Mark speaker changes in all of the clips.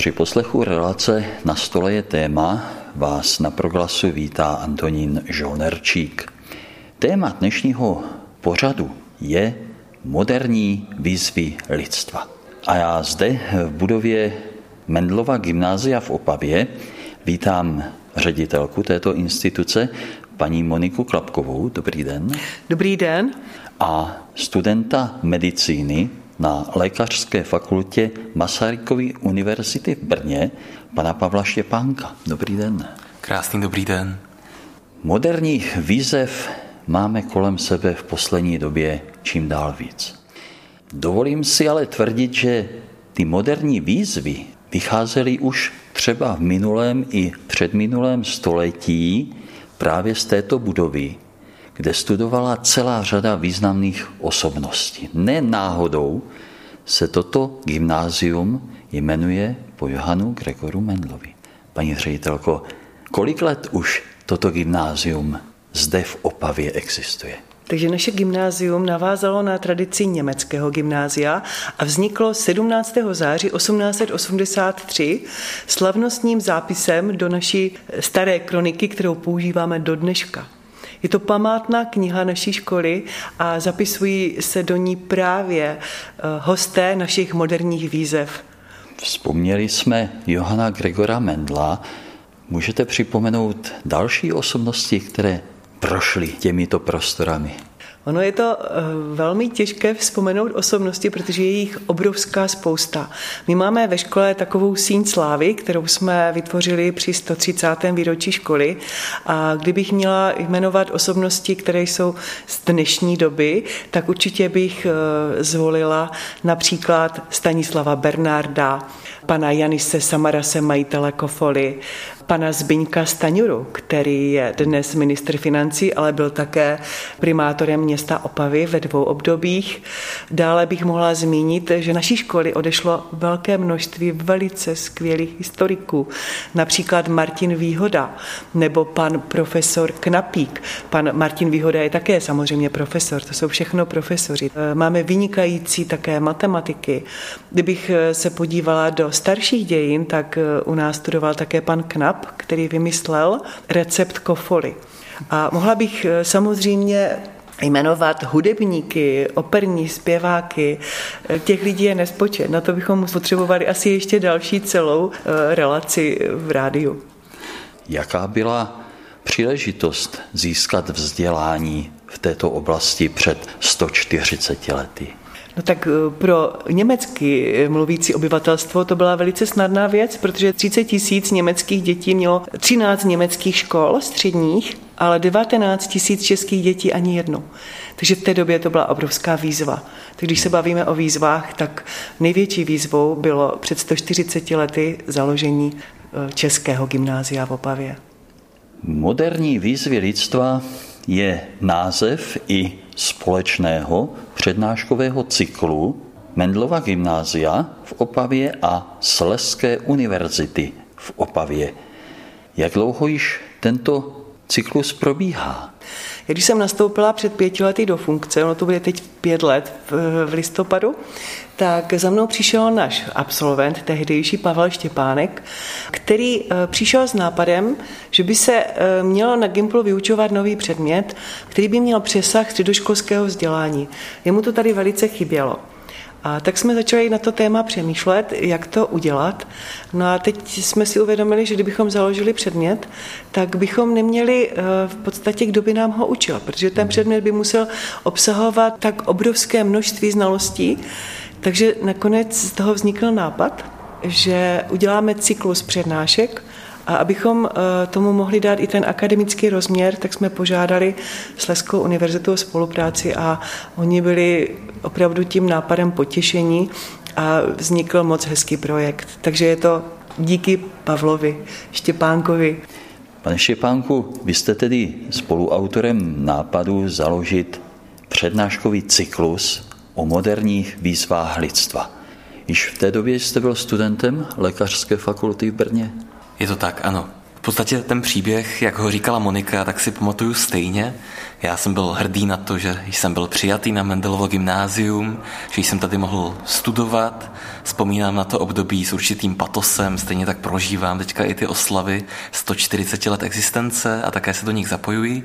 Speaker 1: Při poslechu relace na stole je téma vás na proglasu vítá Antonín Žolnerčík. Téma dnešního pořadu je moderní výzvy lidstva. A já zde v budově Mendlova gymnázia v Opavě vítám ředitelku této instituce, paní Moniku Klapkovou. Dobrý den.
Speaker 2: Dobrý den.
Speaker 1: A studenta medicíny na Lékařské fakultě Masarykovy univerzity v Brně, pana Pavla Štěpánka. Dobrý den.
Speaker 3: Krásný dobrý den.
Speaker 1: Moderních výzev máme kolem sebe v poslední době čím dál víc. Dovolím si ale tvrdit, že ty moderní výzvy vycházely už třeba v minulém i předminulém století právě z této budovy, kde studovala celá řada významných osobností. Ne náhodou se toto gymnázium jmenuje po Johanu Gregoru Mendlovi. Paní ředitelko, kolik let už toto gymnázium zde v Opavě existuje?
Speaker 2: Takže naše gymnázium navázalo na tradici německého gymnázia a vzniklo 17. září 1883 slavnostním zápisem do naší staré kroniky, kterou používáme do dneška. Je to památná kniha naší školy a zapisují se do ní právě eh, hosté našich moderních výzev.
Speaker 1: Vzpomněli jsme Johana Gregora Mendla. Můžete připomenout další osobnosti, které prošli těmito prostorami?
Speaker 2: Ono je to eh, velmi těžké vzpomenout osobnosti, protože je jich obrovská spousta. My máme ve škole takovou síň slávy, kterou jsme vytvořili při 130. výročí školy a kdybych měla jmenovat osobnosti, které jsou z dnešní doby, tak určitě bych eh, zvolila například Stanislava Bernarda, pana Janise Samarase, majitele Kofoly, pana Zbyňka Staňuru, který je dnes ministr financí, ale byl také primátorem města Opavy ve dvou obdobích. Dále bych mohla zmínit, že naší školy odešlo velké množství velice skvělých historiků, například Martin Výhoda nebo pan profesor Knapík. Pan Martin Výhoda je také samozřejmě profesor, to jsou všechno profesoři. Máme vynikající také matematiky. Kdybych se podívala do starších dějin, tak u nás studoval také pan Knap, který vymyslel recept kofoly. A mohla bych eh, samozřejmě jmenovat hudebníky, operní zpěváky, eh, těch lidí je nespočet. Na to bychom potřebovali asi ještě další celou eh, relaci v rádiu.
Speaker 1: Jaká byla příležitost získat vzdělání v této oblasti před 140 lety?
Speaker 2: No tak eh, pro německy mluvící obyvatelstvo to byla velice snadná věc, protože 30 tisíc německých dětí mělo 13 německých škol středních, ale 19 tisíc českých dětí ani jednou. Takže v té době to byla obrovská výzva. Tak když se bavíme o výzvách, tak největší výzvou bylo před 140 lety založení eh, českého gymnázia v Opavě.
Speaker 1: Moderní výzvy lidstva je název i společného přednáškového cyklu Mendlova gymnázia v Opavě a Sleské univerzity v Opavě. Jak dlouho již tento cyklus probíhá?
Speaker 2: Když jsem nastoupila před pěti lety do funkce, ono to bude teď pět let v, v listopadu, tak za mnou přišel náš absolvent, tehdejší Pavel Štěpánek, který eh, přišel s nápadem, že by se eh, mělo na Gimplu vyučovat nový předmět, který by měl přesah středoškolského vzdělání. Jemu to tady velice chybělo. A tak jsme začali na to téma přemýšlet, jak to udělat. No a teď jsme si uvědomili, že kdybychom založili předmět, tak bychom neměli eh, v podstatě, kdo by nám ho učil, protože ten předmět by musel obsahovat tak obrovské množství znalostí, takže nakonec z toho vznikl nápad, že uděláme cyklus přednášek, a abychom eh, tomu mohli dát i ten akademický rozměr, tak jsme požádali Sleskou univerzitu o spolupráci a oni byli opravdu tím nápadem potěšení a vznikl moc hezký projekt. Takže je to díky Pavlovi Štěpánkovi.
Speaker 1: Pane Štěpánku, vy jste tedy spoluautorem nápadu založit přednáškový cyklus o moderních výzvách lidstva. Již v té době jste byl studentem lékařské fakulty v Brně?
Speaker 3: Je to tak, ano. V podstatě ten příběh, jak ho říkala Monika, tak si pamatuju stejně. Já jsem byl hrdý na to, že jsem byl přijatý na Mendelovo gymnázium, že jsem tady mohl studovat. Vzpomínám na to období s určitým patosem, stejně tak prožívám teďka i ty oslavy 140 let existence a také se do nich zapojují.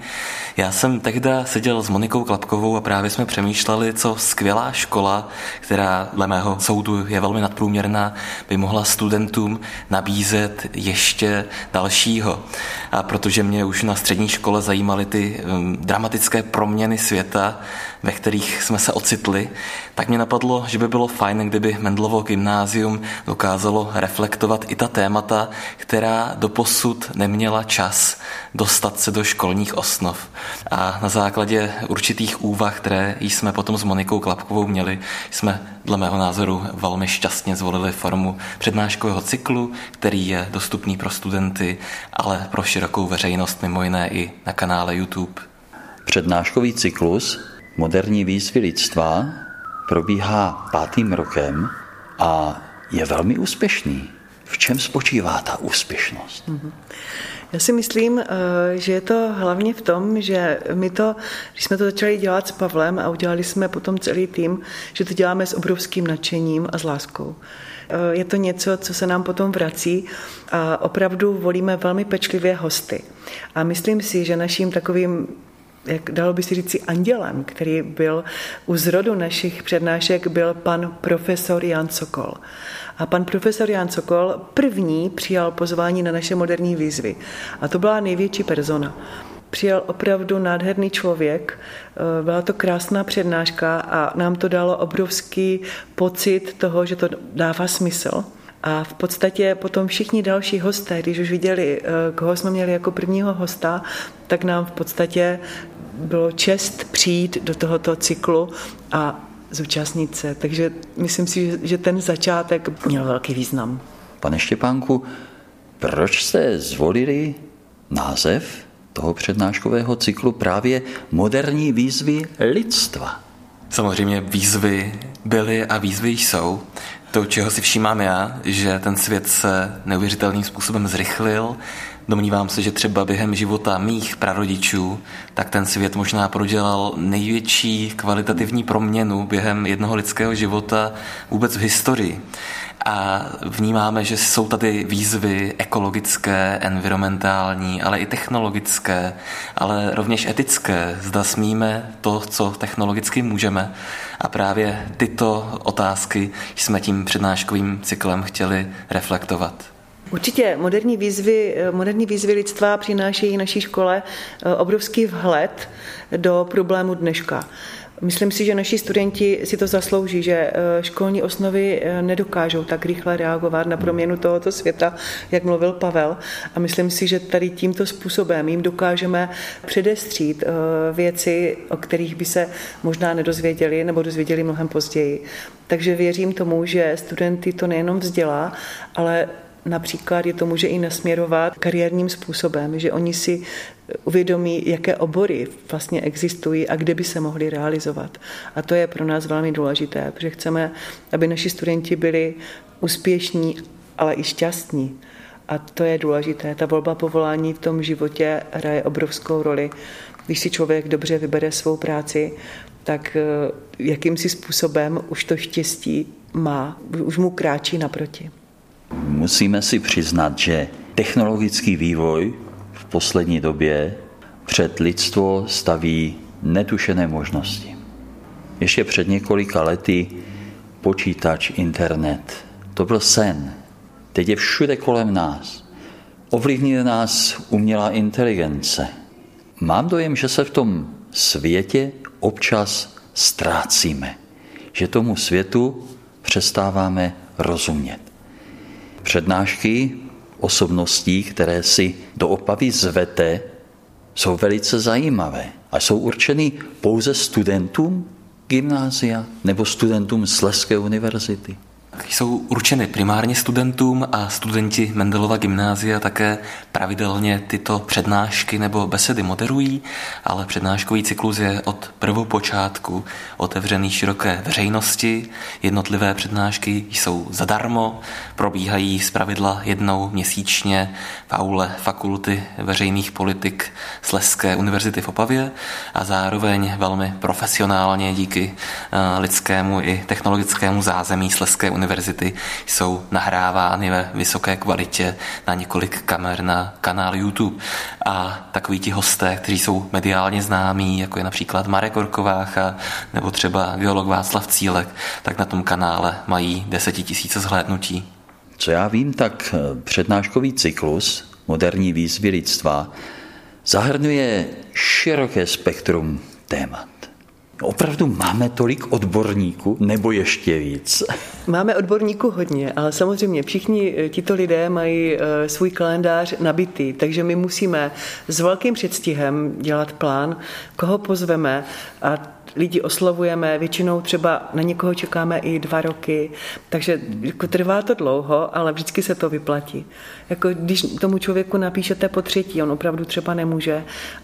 Speaker 3: Já jsem tehdy seděl s Monikou Klapkovou a právě jsme přemýšleli, co skvělá škola, která dle mého soudu je velmi nadprůměrná, by mohla studentům nabízet ještě dalšího. A protože mě už na střední škole zajímaly ty um, dramatické proměny světa, ve kterých jsme se ocitli, tak mě napadlo, že by bylo fajn, kdyby Mendlovo gymnázium dokázalo reflektovat i ta témata, která doposud neměla čas dostat se do školních osnov. A na základě určitých úvah, které jsme potom s Monikou Klapkovou měli, jsme dle mého názoru velmi šťastně zvolili formu přednáškového cyklu, který je dostupný pro studenty, ale pro širokou veřejnost mimo jiné i na kanále YouTube.
Speaker 1: Přednáškový cyklus moderní výzvy lidstva probíhá pátým rokem a je velmi úspěšný. V čem spočívá ta úspěšnost?
Speaker 2: Já si myslím, eh, že je to hlavně v tom, že my to, když jsme to začali dělat s Pavlem a udělali jsme potom celý tým, že to děláme s obrovským nadšením a s láskou. Eh, je to něco, co se nám potom vrací a opravdu volíme velmi pečlivě hosty. A myslím si, že naším takovým jak dalo by si říci, andělem, který byl u zrodu našich přednášek, byl pan profesor Jan Sokol. A pan profesor Jan Sokol první přijal pozvání na naše moderní výzvy. A to byla největší persona. Přijel opravdu nádherný člověk, eh, byla to krásná přednáška a nám to dalo obrovský pocit toho, že to dává smysl. A v podstatě potom všichni další hosté, když už viděli, eh, koho jsme měli jako prvního hosta, tak nám v podstatě bylo čest přijít do tohoto cyklu a zúčastnit se. Takže myslím si, že ten začátek měl velký význam.
Speaker 1: Pane Štěpánku, proč jste zvolili název toho přednáškového cyklu právě moderní výzvy lidstva?
Speaker 3: Samozřejmě výzvy byly a výzvy jsou. To, čeho si všímám já, že ten svět se neuvěřitelným způsobem zrychlil, Domnívám se, že třeba během života mých prarodičů, tak ten svět možná prodělal největší kvalitativní proměnu během jednoho lidského života vůbec v historii. A vnímáme, že jsou tady výzvy ekologické, environmentální, ale i technologické, ale rovněž etické. Zda smíme to, co technologicky můžeme. A právě tyto otázky jsme tím přednáškovým cyklem chtěli reflektovat.
Speaker 2: Určitě moderní výzvy, moderní výzvy lidstva přinášejí naší škole eh, obrovský vhled do problému dneška. Myslím si, že naši studenti si to zaslouží, že eh, školní osnovy eh, nedokážou tak rychle reagovat na proměnu tohoto světa, jak mluvil Pavel. A myslím si, že tady tímto způsobem jim dokážeme předestřít věci, o kterých by se možná nedozvěděli nebo dozvěděli mnohem později. Takže věřím tomu, že studenty to nejenom vzdělá, ale například je to může i nasměrovat kariérním způsobem, že oni si uvědomí, jaké obory vlastně existují a kde by se mohli realizovat. A to je pro nás velmi důležité, protože chceme, aby naši studenti byli úspěšní, ale i šťastní. A to je důležité. Ta volba povolání v tom životě hraje obrovskou roli. Když si člověk dobře vybere svou práci, tak eh, jakýmsi způsobem už to štěstí má, už mu kráčí naproti.
Speaker 1: Musíme si přiznat, že technologický vývoj v poslední době před lidstvo staví netušené možnosti. Ještě před několika lety počítač, internet, to byl sen. Teď je všude kolem nás. Ovlivňuje nás umělá inteligence. Mám dojem, že se v tom světě občas ztrácíme, že tomu světu přestáváme rozumět přednášky osobností, které si do Opavy zvete, jsou velice zajímavé a jsou určeny pouze studentům gymnázia nebo studentům Sleské univerzity.
Speaker 3: Jsou určeny primárně studentům a studenti Mendelova gymnázia také pravidelně tyto přednášky nebo besedy moderují, ale přednáškový cyklus je od prvopočátku otevřený široké veřejnosti. Jednotlivé přednášky jsou zadarmo, probíhají pravidla jednou měsíčně v aule Fakulty veřejných politik Sleské univerzity v Opavě a zároveň velmi profesionálně díky eh, lidskému i technologickému zázemí Sleské univerzity jsou nahrávány ve vysoké kvalitě na několik kamer na kanál YouTube. A takoví ti hosté, kteří jsou mediálně známí, jako je například Marek Orkovácha nebo třeba geolog Václav Cílek, tak na tom kanále mají desetitisíce zhlédnutí.
Speaker 1: Co já vím, tak eh, přednáškový cyklus moderní výzvy lidstva zahrnuje široké spektrum témat. Opravdu máme tolik odborníků, nebo ještě víc?
Speaker 2: Máme odborníků hodně, ale samozřejmě všichni eh, tito lidé mají eh, svůj kalendář nabitý, takže my musíme s velkým předstihem dělat plán, koho pozveme a lidi oslovujeme, většinou třeba na někoho čekáme i dva roky, takže jako trvá to dlouho, ale vždycky se to vyplatí. Jako když tomu člověku napíšete po třetí, on opravdu třeba nemůže,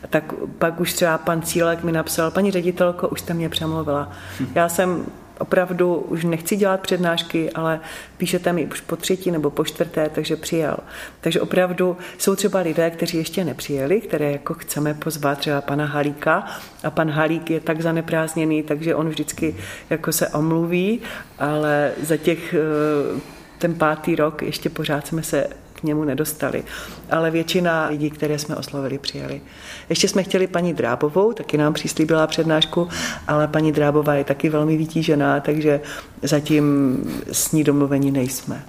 Speaker 2: tak pak už třeba pan Cílek mi napsal, paní ředitelko, už jste mě přemluvila. Já jsem opravdu už nechci dělat přednášky, ale píšete mi už po třetí nebo po čtvrté, takže přijel. Takže opravdu jsou třeba lidé, kteří ještě nepřijeli, které jako chceme pozvat, třeba pana Halíka a pan Halík je tak zaneprázdněný, takže on vždycky jako se omluví, ale za těch eh, ten pátý rok ještě pořád jsme se k němu nedostali. Ale většina lidí, které jsme oslovili, přijeli. Ještě jsme chtěli paní Drábovou, taky nám přislíbila přednášku, ale paní Drábová je taky velmi vytížená, takže zatím s ní domluvení nejsme.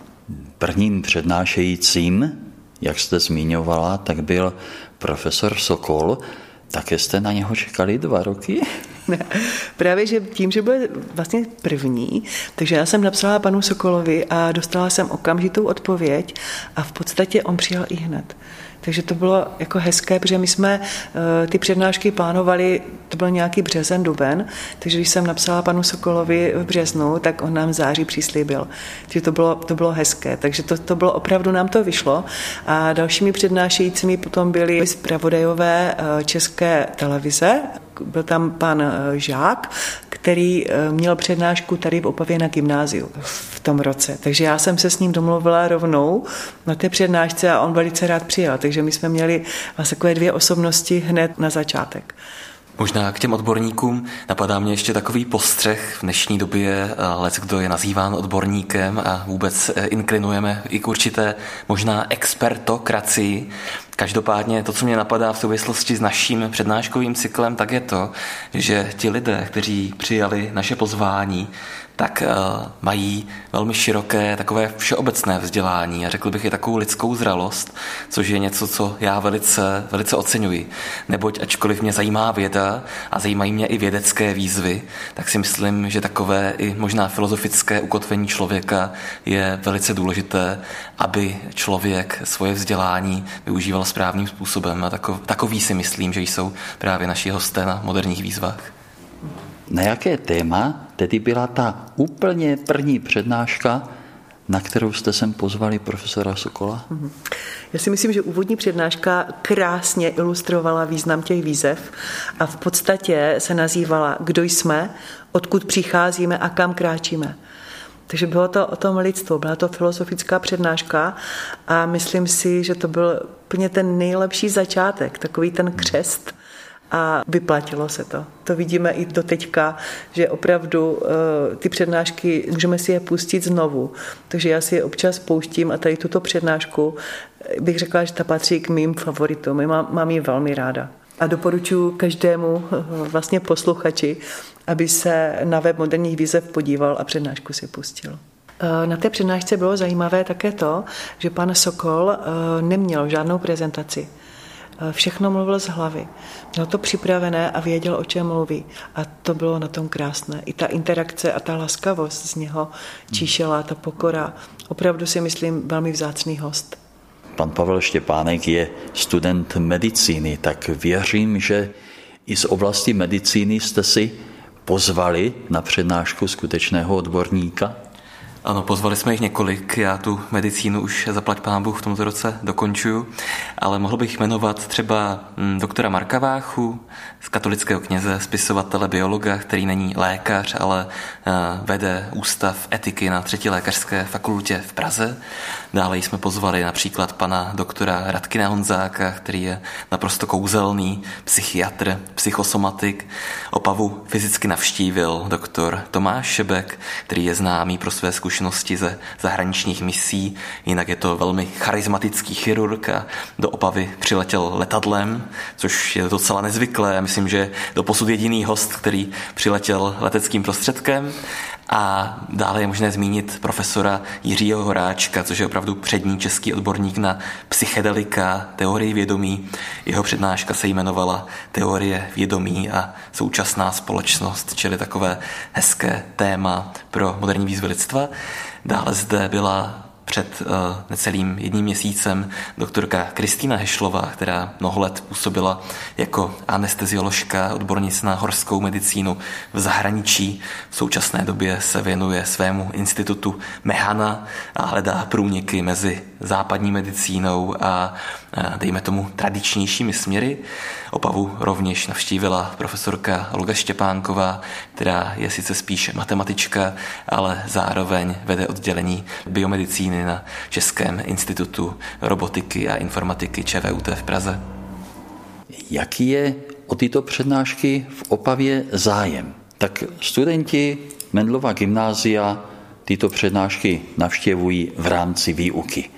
Speaker 1: Prvním přednášejícím, jak jste zmiňovala, tak byl profesor Sokol. Také jste na něho čekali dva roky?
Speaker 2: Ne, právě, že tím, že byl vlastně první, takže já jsem napsala panu Sokolovi a dostala jsem okamžitou odpověď a v podstatě on přijal i hned. Takže to bylo jako hezké, protože my jsme uh, ty přednášky plánovali, to byl nějaký březen, duben, takže když jsem napsala panu Sokolovi v březnu, tak on nám v září přislíbil. Takže to bylo, to bylo hezké, takže to, to bylo opravdu, nám to vyšlo. A dalšími přednášejícími potom byly zpravodajové uh, České televize, byl tam pan eh, Žák, který měl přednášku tady v Opavě na gymnáziu v tom roce. Takže já jsem se s ním domluvila rovnou na té přednášce a on velice rád přijel. Takže my jsme měli vlastně takové dvě osobnosti hned na začátek.
Speaker 3: Možná k těm odborníkům napadá mě ještě takový postřeh. V dnešní době eh, lec, kdo je nazýván odborníkem a vůbec eh, inklinujeme i k určité možná expertokracii. Každopádně to, co mě napadá v souvislosti s naším přednáškovým cyklem, tak je to, že ti lidé, kteří přijali naše pozvání, tak uh, mají velmi široké, takové všeobecné vzdělání a řekl bych i takovou lidskou zralost, což je něco, co já velice, velice oceňuji. Neboť ačkoliv mě zajímá věda a zajímají mě i vědecké výzvy, tak si myslím, že takové i možná filozofické ukotvení člověka je velice důležité, aby člověk svoje vzdělání využíval správným způsobem. A takov, takový si myslím, že jsou právě naši hosté na moderních výzvách.
Speaker 1: Na jaké téma tedy byla ta úplně první přednáška, na kterou jste sem pozvali profesora Sokola? Mhm.
Speaker 2: Já si myslím, že úvodní přednáška krásně ilustrovala význam těch výzev a v podstatě se nazývala Kdo jsme, odkud přicházíme a kam kráčíme. Takže bylo to o tom lidstvu, byla to filozofická přednáška a myslím si, že to byl úplně ten nejlepší začátek, takový ten křest a vyplatilo se to. To vidíme i do teďka, že opravdu uh, ty přednášky, můžeme si je pustit znovu. Takže já si je občas pouštím a tady tuto přednášku bych řekla, že ta patří k mým favoritům. Mám, mám ji velmi ráda. A doporučuji každému eh, vlastně posluchači, aby se na web moderních výzev podíval a přednášku si pustil. Eh, na té přednášce bylo zajímavé také to, že pan Sokol neměl žádnou prezentaci. Eh, všechno mluvil z hlavy. Měl to připravené a věděl, o čem mluví. A to bylo na tom krásné. I ta interakce a ta laskavost z něho číšela, ta pokora. Opravdu si myslím velmi vzácný host.
Speaker 1: Pan Pavel Štěpánek je student medicíny, tak věřím, že i z oblasti medicíny jste si pozvali na přednášku skutečného odborníka?
Speaker 3: Ano, pozvali jsme jich několik, já tu medicínu už zaplať pán Bůh v tomto roce dokončuju, ale mohl bych jmenovat třeba hm, doktora Marka Váchu, z katolického kněze, spisovatele, biologa, který není lékař, ale vede ústav etiky na třetí lékařské fakultě v Praze. Dále jsme pozvali například pana doktora Radkina Honzáka, který je naprosto kouzelný psychiatr, psychosomatik. Opavu fyzicky navštívil doktor Tomáš Šebek, který je známý pro své zkušenosti ze zahraničních misí, jinak je to velmi charismatický chirurg a do Opavy přiletěl letadlem, což je docela nezvyklé. Myslím, že do posud jediný host, který přiletěl leteckým prostředkem. A dále je možné zmínit profesora Jiřího Horáčka, což je opravdu přední český odborník na psychedelika, teorii vědomí. Jeho přednáška se jmenovala Teorie vědomí a současná společnost, čili takové hezké téma pro moderní výzvy lidstva. Dále zde byla před uh, necelým jedním měsícem doktorka Kristýna Hešlová, která mnoho let působila jako anestezioložka, odbornice na horskou medicínu v zahraničí. V současné době se věnuje svému institutu Mehana a hledá průniky mezi západní medicínou a dejme tomu tradičnějšími směry. Opavu rovněž navštívila profesorka Olga Štěpánková, která je sice spíš matematička, ale zároveň vede oddělení biomedicíny na Českém institutu robotiky a informatiky ČVUT v Praze.
Speaker 1: Jaký je o tyto přednášky v Opavě zájem? Tak studenti Mendlova gymnázia tyto přednášky navštěvují v rámci výuky.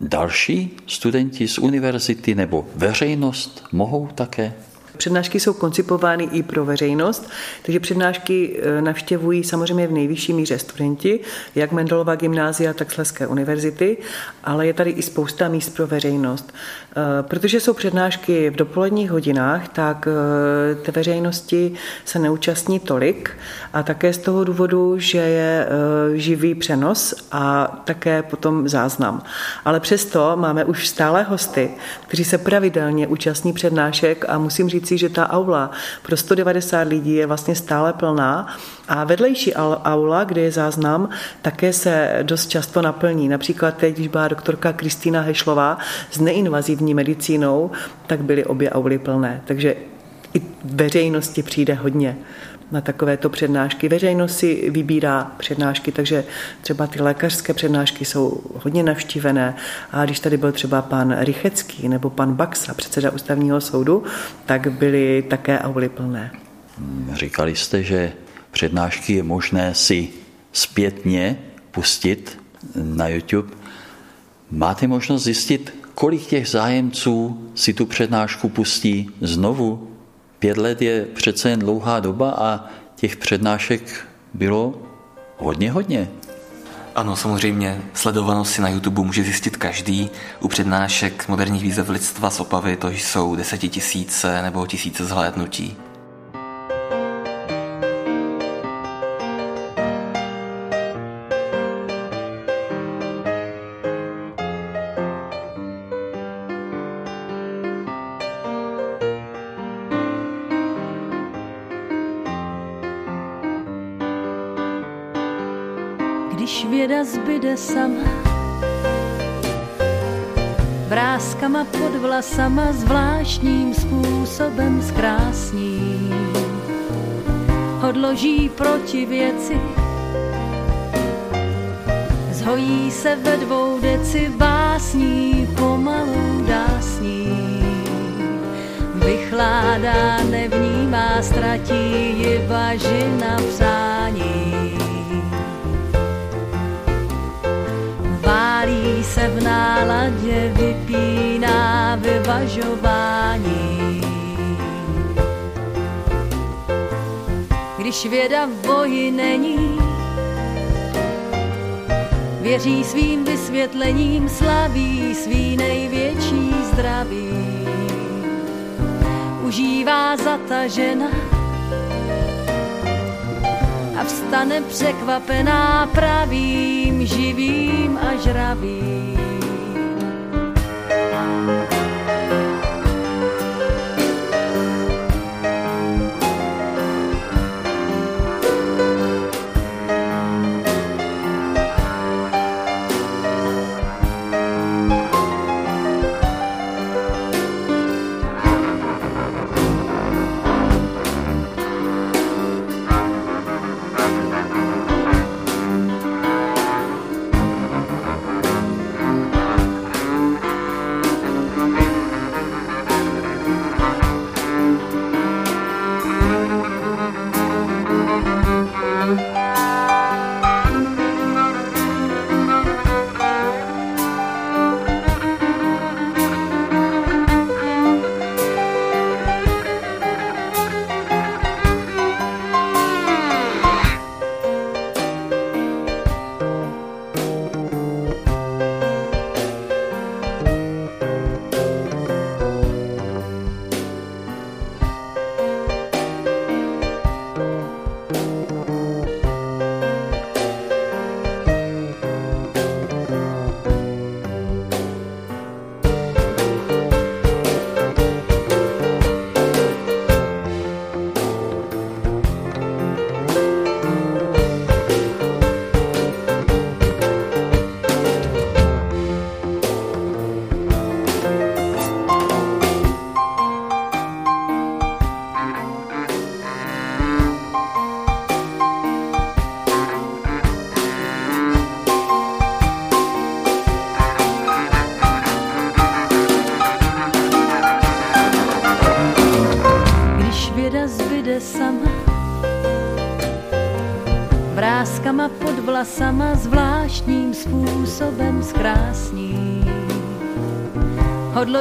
Speaker 1: Další studenti z univerzity nebo veřejnost mohou také
Speaker 2: Přednášky jsou koncipovány i pro veřejnost, takže přednášky e, navštěvují samozřejmě v nejvyšší míře studenti, jak Mendelova gymnázia, tak Sleské univerzity, ale je tady i spousta míst pro veřejnost. E, protože jsou přednášky v dopoledních hodinách, tak e, té veřejnosti se neúčastní tolik a také z toho důvodu, že je živý přenos a také potom záznam. Ale přesto máme už stále hosty, kteří se pravidelně účastní přednášek a musím říct, říci, že ta aula pro 190 lidí je vlastně stále plná a vedlejší aula, kde je záznam, také se dost často naplní. Například teď, když byla doktorka Kristýna Hešlová s neinvazivní medicínou, tak byly obě auly plné. Takže i veřejnosti přijde hodně na takovéto přednášky. Veřejnost si vybírá přednášky, takže třeba ty lékařské přednášky jsou hodně navštívené. A když tady byl třeba pan Rychecký nebo pan Baxa, předseda ústavního soudu, tak byly také auly plné.
Speaker 1: Říkali jste, že přednášky je možné si zpětně pustit na YouTube. Máte možnost zjistit, kolik těch zájemců si tu přednášku pustí znovu? Pět let je přece jen dlouhá doba a těch přednášek bylo hodně, hodně.
Speaker 3: Ano, samozřejmě, sledovanost si na YouTube může zjistit každý. U přednášek moderních výzev lidstva z Opavy to jsou desetitisíce nebo tisíce zhlédnutí.
Speaker 4: Sama. Vrázkama pod vlasama zvláštním způsobem zkrásní. Odloží proti věci, zhojí se ve dvou deci básní, pomalu dásní. Vychládá, nevnímá, ztratí ji bažina přání v náladě, vypíná vyvažování. Když věda v boji není, věří svým vysvětlením, slaví svý největší zdraví. Užívá zatažena, a vstane překvapená pravým, živým a žravým.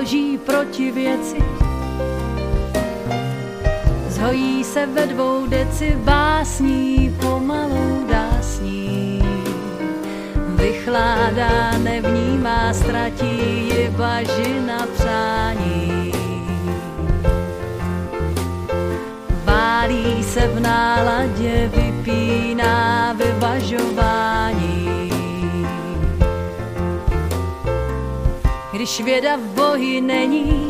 Speaker 4: Odloží proti věci, zhojí se ve dvou deci básní, pomalu dásní. Vychládá, nevnímá, ztratí je bažina přání. Válí se v náladě, vypíná vyvažování. Když věda není,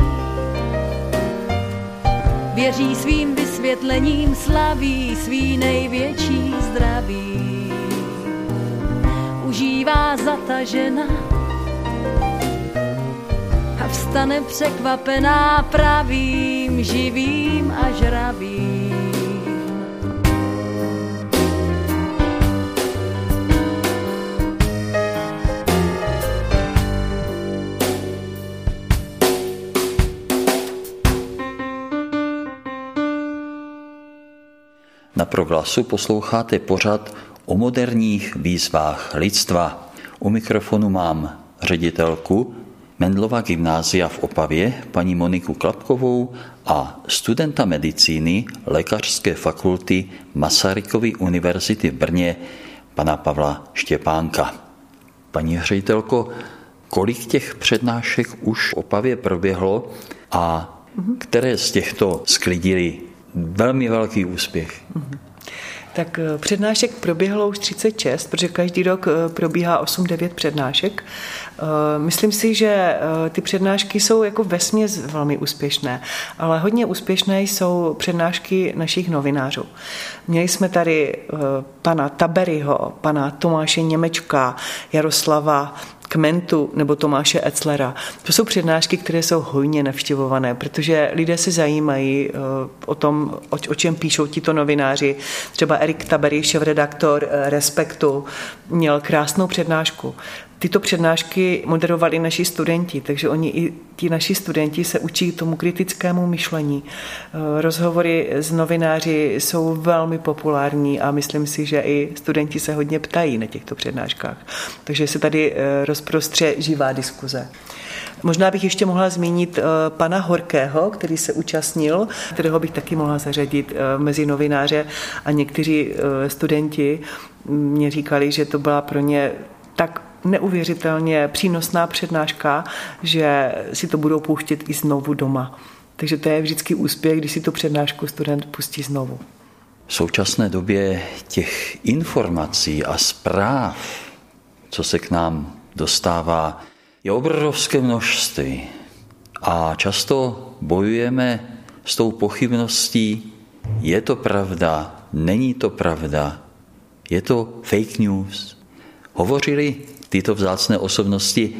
Speaker 4: věří svým vysvětlením, slaví svý největší zdraví. Užívá zatažena a vstane překvapená pravým, živým a žravým.
Speaker 1: Na proglasu posloucháte pořad o moderních výzvách lidstva. U mikrofonu mám ředitelku Mendlova gymnázia v Opavě, paní Moniku Klapkovou a studenta medicíny Lékařské fakulty Masarykovy univerzity v Brně, pana Pavla Štěpánka. Paní ředitelko, kolik těch přednášek už v Opavě proběhlo a které z těchto sklidili velmi velký úspěch?
Speaker 2: Tak eh, přednášek proběhlo už 36, protože každý rok eh, probíhá 8-9 přednášek. Eh, myslím si, že ty přednášky jsou jako vesměs velmi úspěšné, ale hodně úspěšné jsou přednášky našich novinářů. Měli jsme tady pana Taberyho, pana Tomáše Němečka, Jaroslava Kmentu nebo Tomáše Etzlera. To jsou přednášky, které jsou hojně navštěvované, protože lidé se zajímají o tom, o čem píšou tito novináři. Třeba Erik Tabery, šéf-redaktor Respektu, měl krásnou přednášku. Tyto přednášky moderovali naši studenti, takže oni i ti naši studenti se učí tomu kritickému myšlení. Rozhovory s novináři jsou velmi populární a myslím si, že i studenti se hodně ptají na těchto přednáškách. Takže se tady rozprostře živá diskuze. Možná bych ještě mohla zmínit pana Horkého, který se účastnil, kterého bych taky mohla zařadit mezi novináře a někteří studenti mě říkali, že to byla pro ně tak neuvěřitelně přínosná přednáška, že si to budou pouštět i znovu doma. Takže to je vždycky úspěch, když si tu přednášku student pustí znovu.
Speaker 1: V současné době těch informací a zpráv, co se k nám dostává, je obrovské množství. A často bojujeme s tou pochybností, je to pravda, není to pravda, je to fake news. Hovořili tyto vzácné osobnosti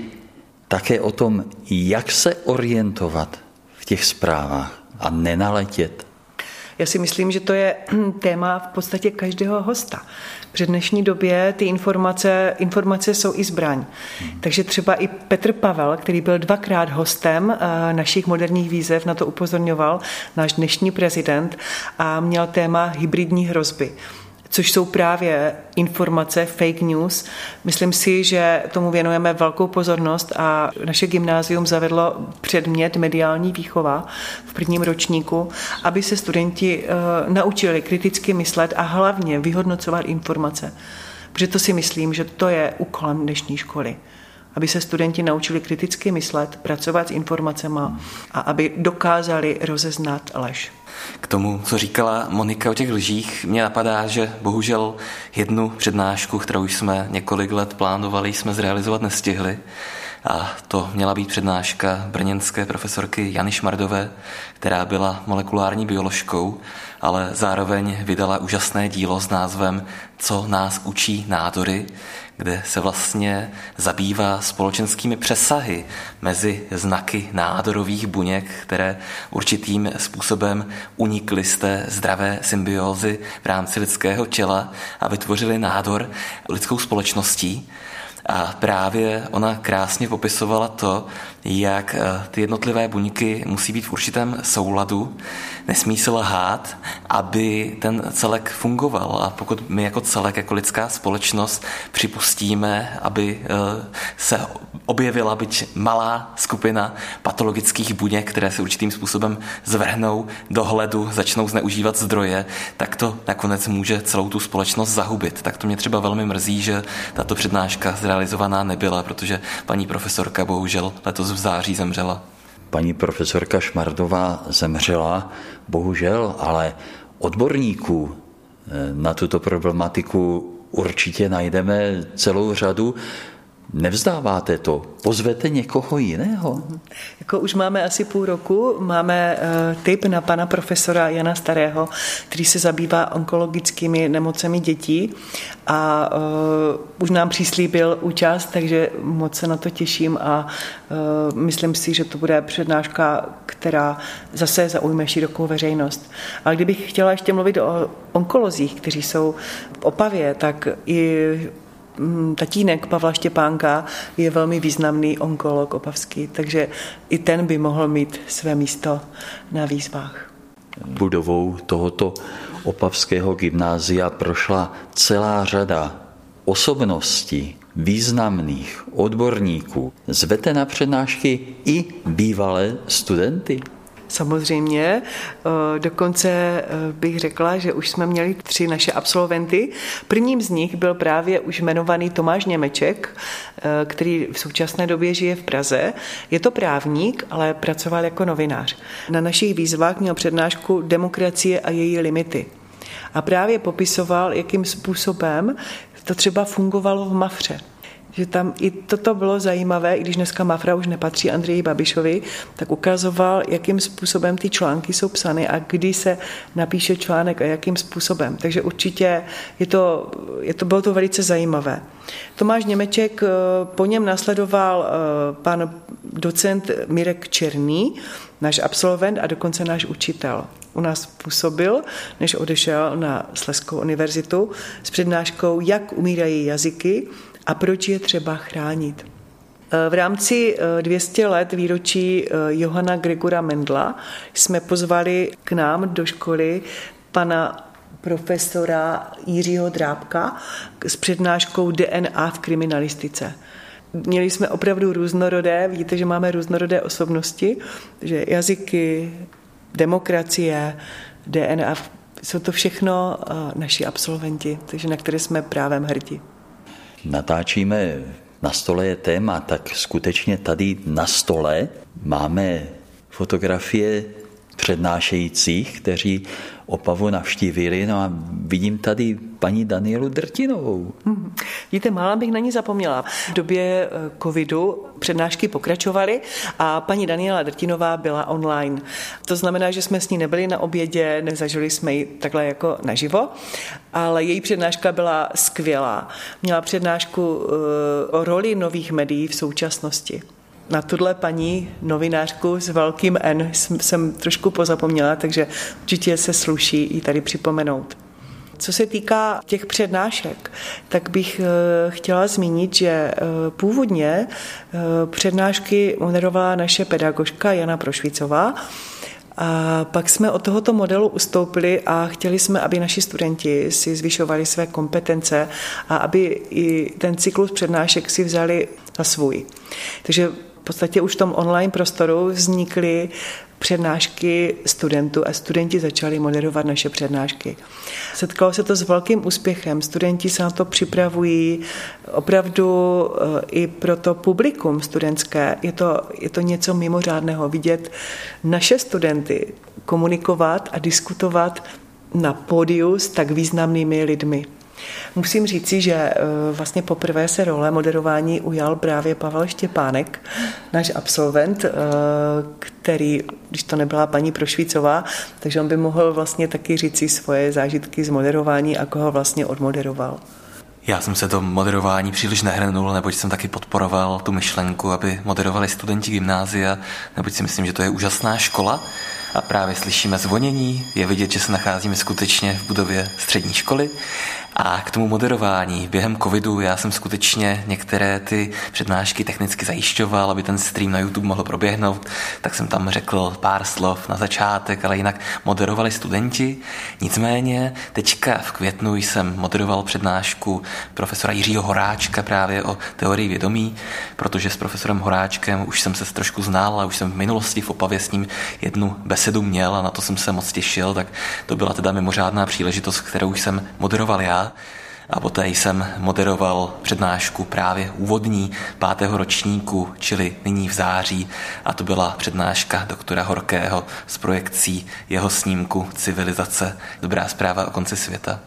Speaker 1: také o tom, jak se orientovat v těch zprávách a nenaletět.
Speaker 2: Já si myslím, že to je téma v podstatě každého hosta. V dnešní době ty informace, informace jsou i zbraň. Hmm. Takže třeba i Petr Pavel, který byl dvakrát hostem eh, našich moderních výzev, na to upozorňoval náš dnešní prezident a měl téma hybridní hrozby což jsou právě informace, fake news. Myslím si, že tomu věnujeme velkou pozornost a naše gymnázium zavedlo předmět mediální výchova v prvním ročníku, aby se studenti uh, naučili kriticky myslet a hlavně vyhodnocovat informace. Protože to si myslím, že to je úkolem dnešní školy aby se studenti naučili kriticky myslet, pracovat s informacemi a aby dokázali rozeznat lež.
Speaker 3: K tomu, co říkala Monika o těch lžích, mě napadá, že bohužel jednu přednášku, kterou jsme několik let plánovali, jsme zrealizovat nestihli. A to měla být přednáška brněnské profesorky Jany Šmardové, která byla molekulární bioložkou, ale zároveň vydala úžasné dílo s názvem Co nás učí nádory, kde se vlastně zabývá společenskými přesahy mezi znaky nádorových buněk, které určitým způsobem unikly z té zdravé symbiózy v rámci lidského těla a vytvořily nádor lidskou společností. A právě ona krásně popisovala to, jak eh, ty jednotlivé buňky musí být v určitém souladu, nesmí se lhát, aby ten celek fungoval. A pokud my jako celek, jako lidská společnost připustíme, aby eh, se objevila byť malá skupina patologických buněk, které se určitým způsobem zvrhnou do hledu, začnou zneužívat zdroje, tak to nakonec může celou tu společnost zahubit. Tak to mě třeba velmi mrzí, že tato přednáška zrealizovaná nebyla, protože paní profesorka bohužel letos v září zemřela.
Speaker 1: Paní profesorka Šmardová zemřela, bohužel, ale odborníků eh, na tuto problematiku určitě najdeme celou řadu. Nevzdáváte to? Pozvete někoho jiného?
Speaker 2: Jako už máme asi půl roku, máme uh, tip na pana profesora Jana Starého, který se zabývá onkologickými nemocemi dětí a uh, už nám přislíbil účast, takže moc se na to těším a uh, myslím si, že to bude přednáška, která zase zaujme širokou veřejnost. Ale kdybych chtěla ještě mluvit o onkolozích, kteří jsou v Opavě, tak i tatínek Pavla Štěpánka je velmi významný onkolog opavský, takže i ten by mohl mít své místo na výzvách.
Speaker 1: Budovou tohoto opavského gymnázia prošla celá řada osobností, významných odborníků. Zvete na přednášky i bývalé studenty?
Speaker 2: Samozřejmě, eh, dokonce eh, bych řekla, že už jsme měli tři naše absolventy. Prvním z nich byl právě už jmenovaný Tomáš Němeček, eh, který v současné době žije v Praze. Je to právník, ale pracoval jako novinář. Na našich výzvách měl přednášku Demokracie a její limity. A právě popisoval, jakým způsobem to třeba fungovalo v Mafře že tam i toto bylo zajímavé, i když dneska Mafra už nepatří Andreji Babišovi, tak ukazoval, jakým způsobem ty články jsou psány a kdy se napíše článek a jakým způsobem. Takže určitě je to, je to, bylo to velice zajímavé. Tomáš Němeček, eh, po něm nasledoval eh, pan docent Mirek Černý, náš absolvent a dokonce náš učitel. U nás působil, než odešel na Sleskou univerzitu s přednáškou Jak umírají jazyky a proč je třeba chránit. V rámci 200 eh, let výročí eh, Johana Gregora Mendla jsme pozvali k nám do školy pana profesora Jiřího Drábka s přednáškou DNA v kriminalistice. Měli jsme opravdu různorodé, vidíte, že máme různorodé osobnosti, že jazyky, demokracie, DNA, jsou to všechno eh, naši absolventi, takže na které jsme právem hrdí
Speaker 1: natáčíme na stole je téma, tak skutečně tady na stole máme fotografie přednášejících, kteří Opavu navštívili. No a vidím tady paní Danielu Drtinovou.
Speaker 2: Hmm. Víte, mála bych na ní zapomněla. V době eh, covidu přednášky pokračovaly a paní Daniela Drtinová byla online. To znamená, že jsme s ní nebyli na obědě, nezažili jsme ji takhle jako naživo, ale její přednáška byla skvělá. Měla přednášku eh, o roli nových médií v současnosti na tuhle paní novinářku s velkým N jsem trošku pozapomněla, takže určitě se sluší ji tady připomenout. Co se týká těch přednášek, tak bych eh, chtěla zmínit, že eh, původně eh, přednášky moderovala naše pedagožka Jana Prošvicová, a pak jsme od tohoto modelu ustoupili a chtěli jsme, aby naši studenti si zvyšovali své kompetence a aby i ten cyklus přednášek si vzali za svůj. Takže podstatě už v tom online prostoru vznikly přednášky studentů a studenti začali moderovat naše přednášky. Setkalo se to s velkým úspěchem. Studenti se na to připravují opravdu eh, i pro to publikum studentské. Je to, je to něco mimořádného vidět naše studenty komunikovat a diskutovat na pódiu s tak významnými lidmi. Musím říci, že eh, vlastně poprvé se role moderování ujal právě Pavel Štěpánek, náš absolvent, eh, který, když to nebyla paní Prošvícová, takže on by mohl vlastně taky říci svoje zážitky z moderování a koho vlastně odmoderoval.
Speaker 3: Já jsem se to moderování příliš nehrnul, neboť jsem taky podporoval tu myšlenku, aby moderovali studenti gymnázia, neboť si myslím, že to je úžasná škola a právě slyšíme zvonění. Je vidět, že se nacházíme skutečně v budově střední školy a k tomu moderování. Během covidu já jsem skutečně některé ty přednášky technicky zajišťoval, aby ten stream na YouTube mohl proběhnout, tak jsem tam řekl pár slov na začátek, ale jinak moderovali studenti. Nicméně teďka v květnu jsem moderoval přednášku profesora Jiřího Horáčka právě o teorii vědomí, protože s profesorem Horáčkem už jsem se trošku znal a už jsem v minulosti v Opavě s ním jednu besedu měl a na to jsem se moc těšil, tak to byla teda mimořádná příležitost, kterou jsem moderoval já a poté jsem moderoval přednášku právě úvodní pátého ročníku, čili nyní v září a to byla přednáška doktora Horkého s projekcí jeho snímku Civilizace. Dobrá zpráva o konci světa.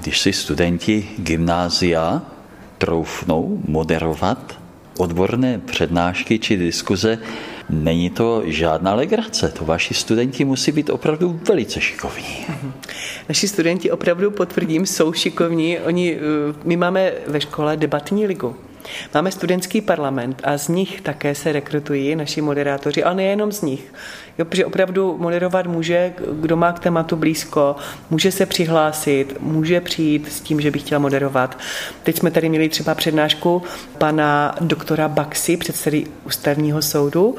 Speaker 1: Když si studenti gymnázia troufnou moderovat odborné přednášky či diskuze, Není to žádná legrace, to vaši studenti musí být opravdu velice šikovní.
Speaker 2: Naši studenti opravdu potvrdím, jsou šikovní. Oni, eh, my máme ve škole debatní ligu. Máme studentský parlament a z nich také se rekrutují naši moderátoři, ale nejenom z nich. Jo, protože opravdu moderovat může, kdo má k tématu blízko, může se přihlásit, může přijít s tím, že by chtěl moderovat. Teď jsme tady měli třeba přednášku pana doktora Baxi, předsedy ústavního soudu,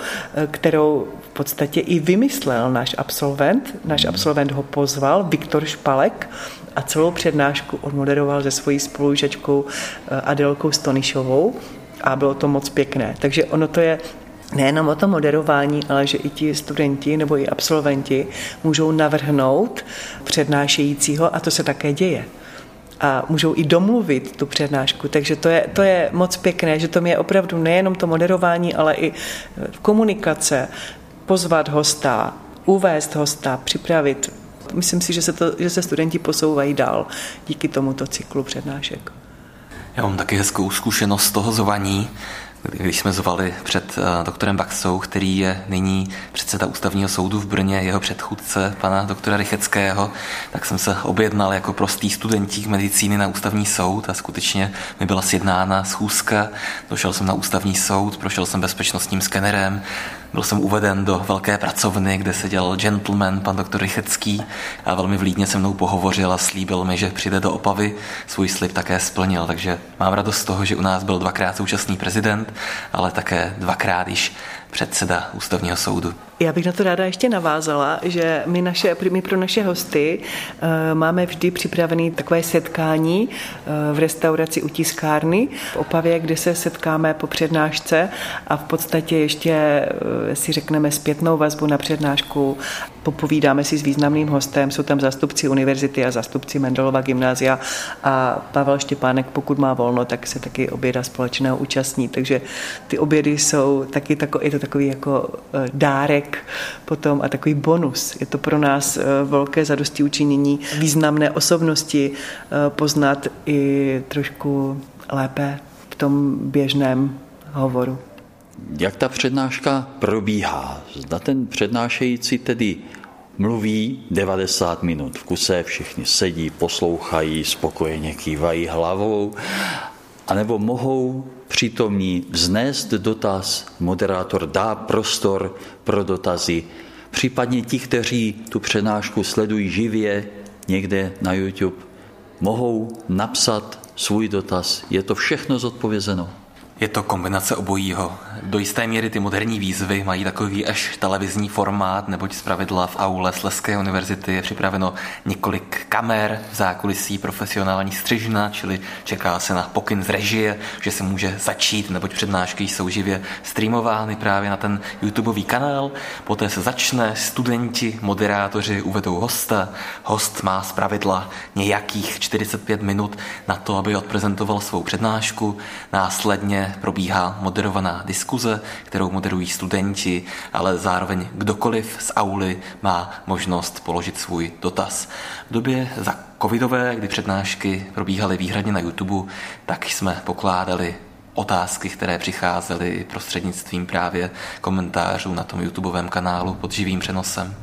Speaker 2: kterou v podstatě i vymyslel náš absolvent. Náš absolvent ho pozval, Viktor Špalek, a celou přednášku odmoderoval se svojí spolužačkou eh, Adelkou Stonišovou a bylo to moc pěkné. Takže ono to je nejenom o tom moderování, ale že i ti studenti nebo i absolventi můžou navrhnout přednášejícího a to se také děje a můžou i domluvit tu přednášku. Takže to je, to je moc pěkné, že to je opravdu nejenom to moderování, ale i komunikace, pozvat hosta, uvést hosta, připravit. Myslím si, že se, to, že se studenti posouvají dál díky tomuto cyklu přednášek.
Speaker 3: Já mám taky hezkou zkušenost z toho zvaní když jsme zvali před eh, doktorem Baxou, který je nyní předseda ústavního soudu v Brně, jeho předchůdce, pana doktora Rycheckého, tak jsem se objednal jako prostý studentík medicíny na ústavní soud a skutečně mi byla sjednána schůzka. Došel jsem na ústavní soud, prošel jsem bezpečnostním skenerem, byl jsem uveden do velké pracovny, kde seděl gentleman, pan doktor Rychecký a velmi vlídně se mnou pohovořil a slíbil mi, že přijde do Opavy. Svůj slib také splnil, takže mám radost z toho, že u nás byl dvakrát současný prezident, ale také dvakrát již předseda ústavního soudu.
Speaker 2: Já bych na to ráda ještě navázala, že my, naše, my pro naše hosty uh, máme vždy připravené takové setkání uh, v restauraci u tiskárny v Opavě, kde se setkáme po přednášce a v podstatě ještě uh, si řekneme zpětnou vazbu na přednášku, popovídáme si s významným hostem, jsou tam zástupci univerzity a zástupci Mendelova gymnázia a Pavel Štěpánek, pokud má volno, tak se taky oběda společného účastní, takže ty obědy jsou taky tako, je to takový jako dárek dárek potom a takový bonus. Je to pro nás eh, velké zadosti učinění významné osobnosti eh, poznat i trošku lépe v tom běžném hovoru.
Speaker 1: Jak ta přednáška probíhá? Zda ten přednášející tedy mluví 90 minut v kuse, všichni sedí, poslouchají, spokojeně kývají hlavou, anebo mohou přítomní vznést dotaz, moderátor dá prostor pro dotazy, případně ti, kteří tu přednášku sledují živě někde na YouTube, mohou napsat svůj dotaz. Je to všechno zodpovězeno.
Speaker 3: Je to kombinace obojího. Do jisté míry ty moderní výzvy mají takový až televizní formát, neboť zpravidla v aule Sleské univerzity je připraveno několik kamer, v zákulisí profesionální střižna, čili čeká se na pokyn z režie, že se může začít, neboť přednášky jsou živě streamovány právě na ten YouTubeový kanál. Poté se začne, studenti, moderátoři uvedou hosta. Host má zpravidla nějakých 45 minut na to, aby odprezentoval svou přednášku. Následně probíhá moderovaná diskuze, kterou moderují studenti, ale zároveň kdokoliv z auly má možnost položit svůj dotaz. V době za covidové, kdy přednášky probíhaly výhradně na YouTube, tak jsme pokládali otázky, které přicházely prostřednictvím právě komentářů na tom YouTubeovém kanálu pod živým přenosem.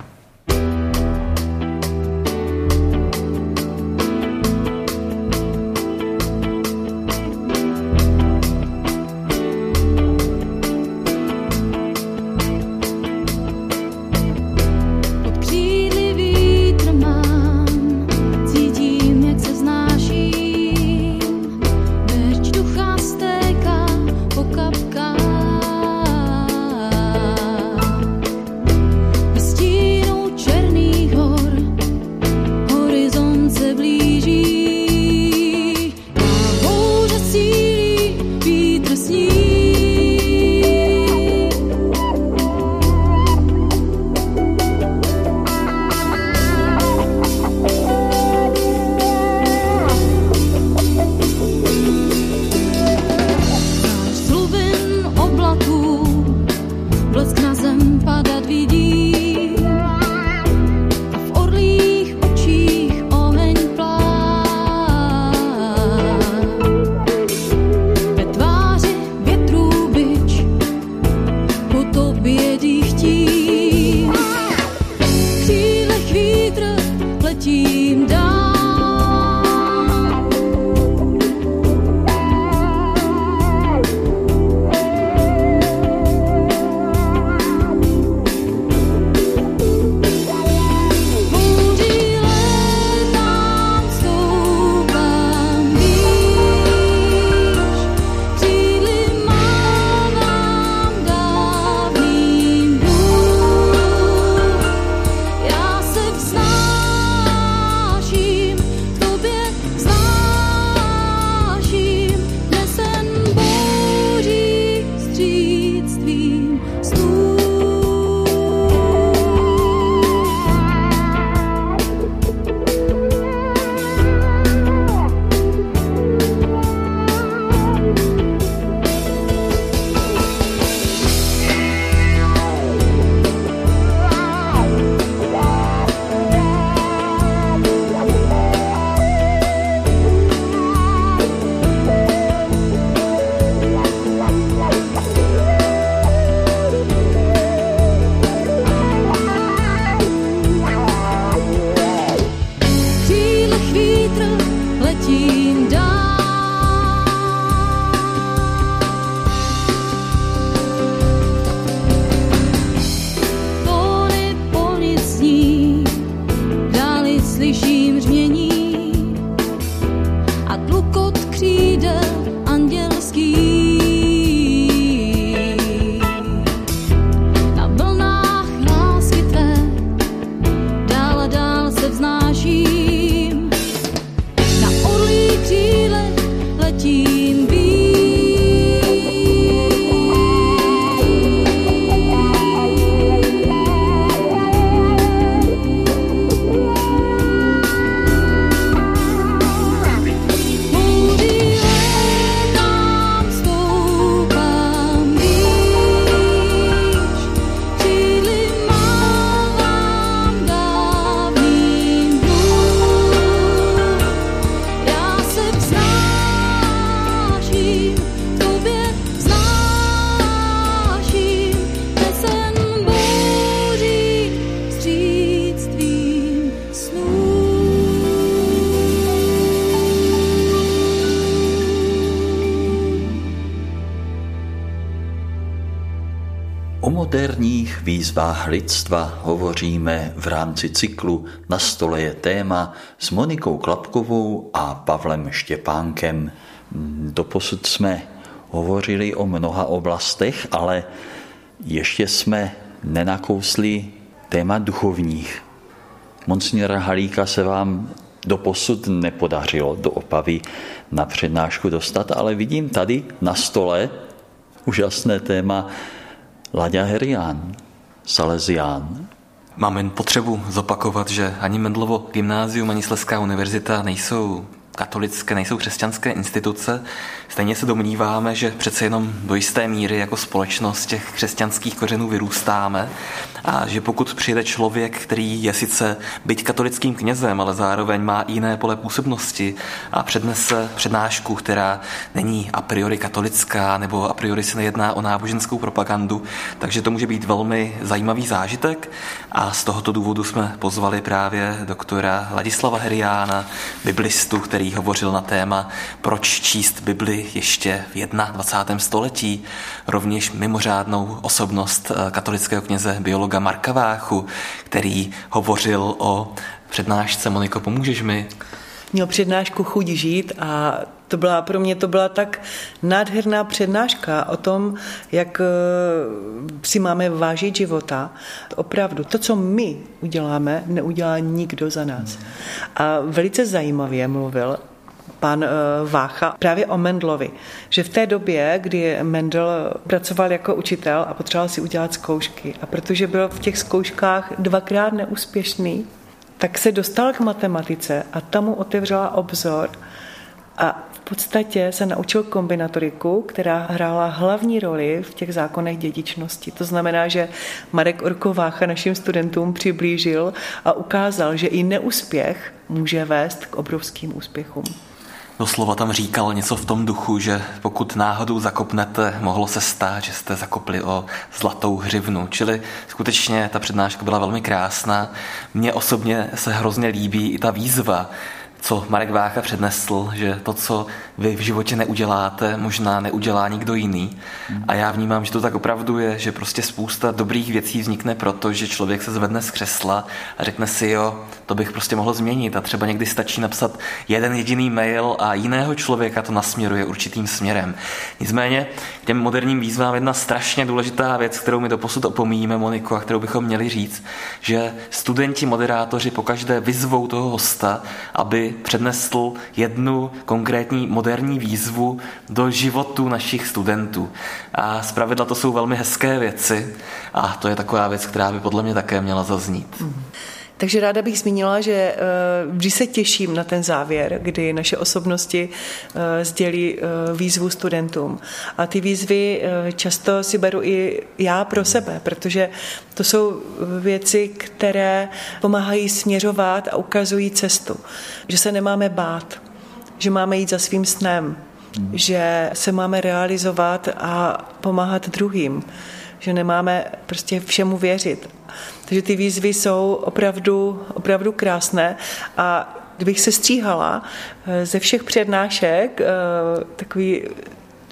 Speaker 1: Výzvách lidstva hovoříme v rámci cyklu Na stole je téma s Monikou Klapkovou a Pavlem Štěpánkem. Doposud jsme hovořili o mnoha oblastech, ale ještě jsme nenakousli téma duchovních. Monsignora Halíka se vám doposud nepodařilo do Opavy na přednášku dostat, ale vidím tady na stole úžasné téma Laďa Herián, Salesián.
Speaker 3: Mám jen potřebu zopakovat, že ani Mendlovo gymnázium, ani Sleská univerzita nejsou katolické, nejsou křesťanské instituce. Stejně se domníváme, že přece jenom do jisté míry jako společnost těch křesťanských kořenů vyrůstáme a že pokud přijde člověk, který je sice byť katolickým knězem, ale zároveň má jiné pole působnosti a přednese přednášku, která není a priori katolická nebo a priori se nejedná o náboženskou propagandu, takže to může být velmi zajímavý zážitek a z tohoto důvodu jsme pozvali právě doktora Ladislava Heriána, biblistu, který hovořil na téma Proč číst Bibli ještě v 21. století, rovněž mimořádnou osobnost eh, katolického kněze biologa teologa Marka Váchu, který hovořil o přednášce Moniko, pomůžeš mi?
Speaker 2: Měl přednášku Chuť žít a to byla, pro mě to byla tak nádherná přednáška o tom, jak eh, si máme vážit života. Opravdu, to, co my uděláme, neudělá nikdo za nás. A velice zajímavě mluvil pan eh, Vácha právě o Mendlovi, že v té době, kdy Mendel pracoval jako učitel a potřeboval si udělat zkoušky a protože byl v těch zkouškách dvakrát neúspěšný, tak se dostal k matematice a tam mu otevřela obzor a v podstatě se naučil kombinatoriku, která hrála hlavní roli v těch zákonech dědičnosti. To znamená, že Marek Orkovácha našim studentům přiblížil a ukázal, že i neúspěch může vést k obrovským úspěchům.
Speaker 3: Doslova tam říkal něco v tom duchu, že pokud náhodou zakopnete, mohlo se stát, že jste zakopli o zlatou hřivnu. Čili skutečně ta přednáška byla velmi krásná. Mně osobně se hrozně líbí i ta výzva, co Marek Vácha přednesl, že to, co vy v životě neuděláte, možná neudělá nikdo jiný. A já vnímám, že to tak opravdu je, že prostě spousta dobrých věcí vznikne proto, že člověk se zvedne z křesla a řekne si, jo, to bych prostě mohl změnit. A třeba někdy stačí napsat jeden jediný mail a jiného člověka to nasměruje určitým směrem. Nicméně k těm moderním výzvám jedna strašně důležitá věc, kterou my doposud opomíjíme, Moniko, a kterou bychom měli říct, že studenti, moderátoři pokaždé vyzvou toho hosta, aby přednesl jednu konkrétní moderní výzvu do životu našich studentů. A zpravidla to jsou velmi hezké věci a to je taková věc, která by podle mě také měla zaznít. Mm.
Speaker 2: Takže ráda bych zmínila, že eh, vždy se těším na ten závěr, kdy naše osobnosti eh, sdělí eh, výzvu studentům. A ty výzvy často si beru i já pro sebe, protože to jsou věci, které pomáhají směřovat a ukazují cestu. Že se nemáme bát, že máme jít za svým snem, že se máme realizovat a pomáhat druhým, že nemáme prostě všemu věřit takže ty výzvy jsou opravdu, opravdu krásné a kdybych se stříhala eh, ze všech přednášek eh, takový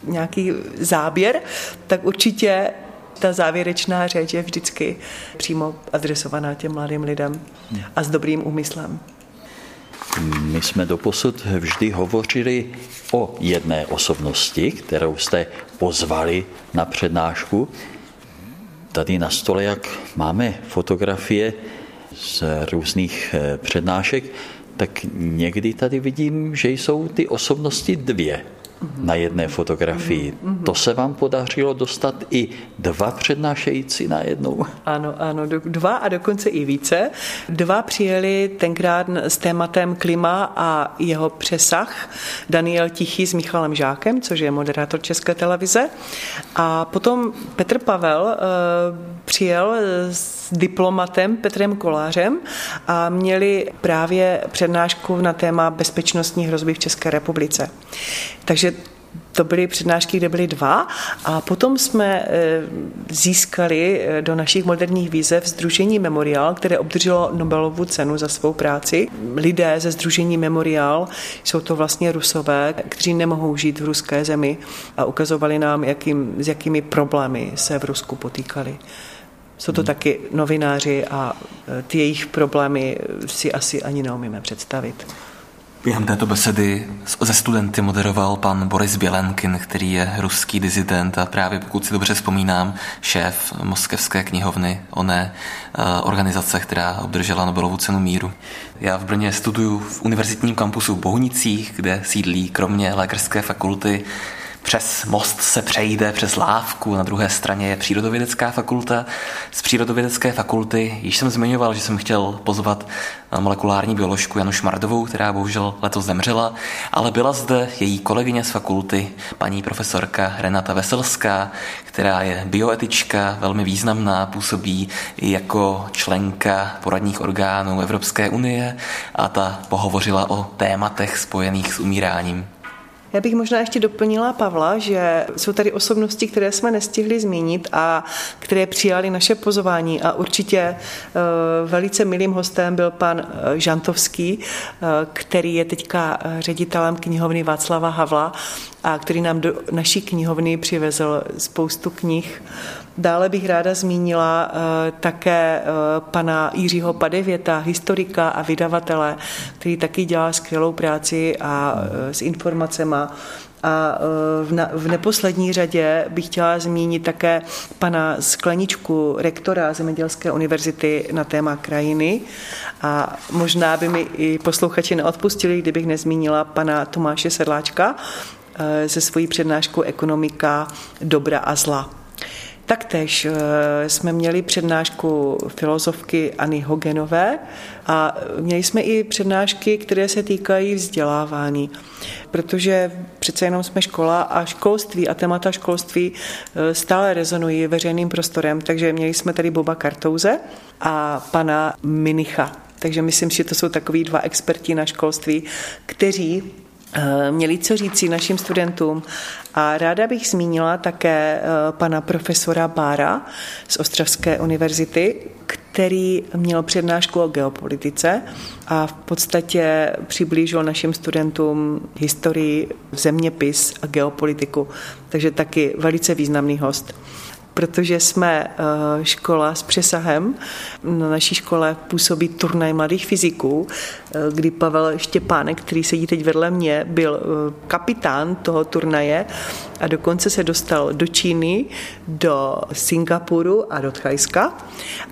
Speaker 2: nějaký záběr, tak určitě ta závěrečná řeč je vždycky přímo adresovaná těm mladým lidem a s dobrým úmyslem.
Speaker 1: My jsme doposud vždy hovořili o jedné osobnosti, kterou jste pozvali na přednášku tady na stole, jak máme fotografie z různých eh, přednášek, tak někdy tady vidím, že jsou ty osobnosti dvě na jedné fotografii. Mm-hmm. To se vám podařilo dostat i dva přednášející na jednou?
Speaker 2: Ano, ano, dva a dokonce i více. Dva přijeli tenkrát s tématem klima a jeho přesah. Daniel Tichý s Michalem Žákem, což je moderátor České televize. A potom Petr Pavel uh, přijel s diplomatem Petrem Kolářem a měli právě přednášku na téma bezpečnostní hrozby v České republice. Takže to byly přednášky, kde byly dva a potom jsme eh, získali eh, do našich moderních výzev Združení Memorial, které obdrželo Nobelovu cenu za svou práci. Lidé ze Združení Memorial jsou to vlastně rusové, kteří nemohou žít v ruské zemi a ukazovali nám, jakým, s jakými problémy se v Rusku potýkali Jsou to hmm. taky novináři a e, ty jejich problémy si asi ani neumíme představit.
Speaker 3: Během této besedy ze studenty moderoval pan Boris Bělenkin, který je ruský dizident a právě pokud si dobře vzpomínám, šéf Moskevské knihovny, oné eh, organizace, která obdržela Nobelovu cenu míru. Já v Brně studuju v univerzitním kampusu v Bohunicích, kde sídlí kromě lékařské fakulty přes most se přejde přes lávku, na druhé straně je přírodovědecká fakulta. Z přírodovědecké fakulty již jsem zmiňoval, že jsem chtěl pozvat molekulární bioložku Janu Šmardovou, která bohužel letos zemřela, ale byla zde její kolegyně z fakulty, paní profesorka Renata Veselská, která je bioetička, velmi významná, působí jako členka poradních orgánů Evropské unie a ta pohovořila o tématech spojených s umíráním.
Speaker 2: Já bych možná ještě doplnila Pavla, že jsou tady osobnosti, které jsme nestihli zmínit a které přijali naše pozvání a určitě eh, velice milým hostem byl pan eh, Žantovský, eh, který je teďka ředitelem knihovny Václava Havla a který nám do naší knihovny přivezl spoustu knih. Dále bych ráda zmínila také pana Jiřího Padevěta, historika a vydavatele, který taky dělá skvělou práci a s informacemi a e, v neposlední řadě bych chtěla zmínit také pana Skleničku, rektora Zemědělské univerzity na téma krajiny. A možná by mi i posluchači neodpustili, kdybych nezmínila pana Tomáše Sedláčka se svojí přednáškou Ekonomika dobra a zla. Taktéž eh, jsme měli přednášku filozofkyAny Hogenové a měli jsme i přednášky, které se týkají vzdělávání, protože přece jenom jsme škola a školství a témata školství eh, stále rezonují veřejným prostorem, takže měli jsme tady Boba Kartouze a pana Minicha. Takže myslím, že to jsou takový dva experti na školství, kteří měli co říci našim studentům. A ráda bych zmínila také eh, pana profesora Bára z Ostravské univerzity, který měl přednášku o geopolitice a v podstatě přiblížil našim studentům historii, zeměpis a geopolitiku. Takže taky velice významný host protože jsme eh, škola s přesahem. Na naší škole působí turnaj mladých fyziků, eh, kdy Pavel Štěpánek, který sedí teď vedle mě, byl eh, kapitán toho turnaje a dokonce se dostal do Číny, do Singapuru a do Thajska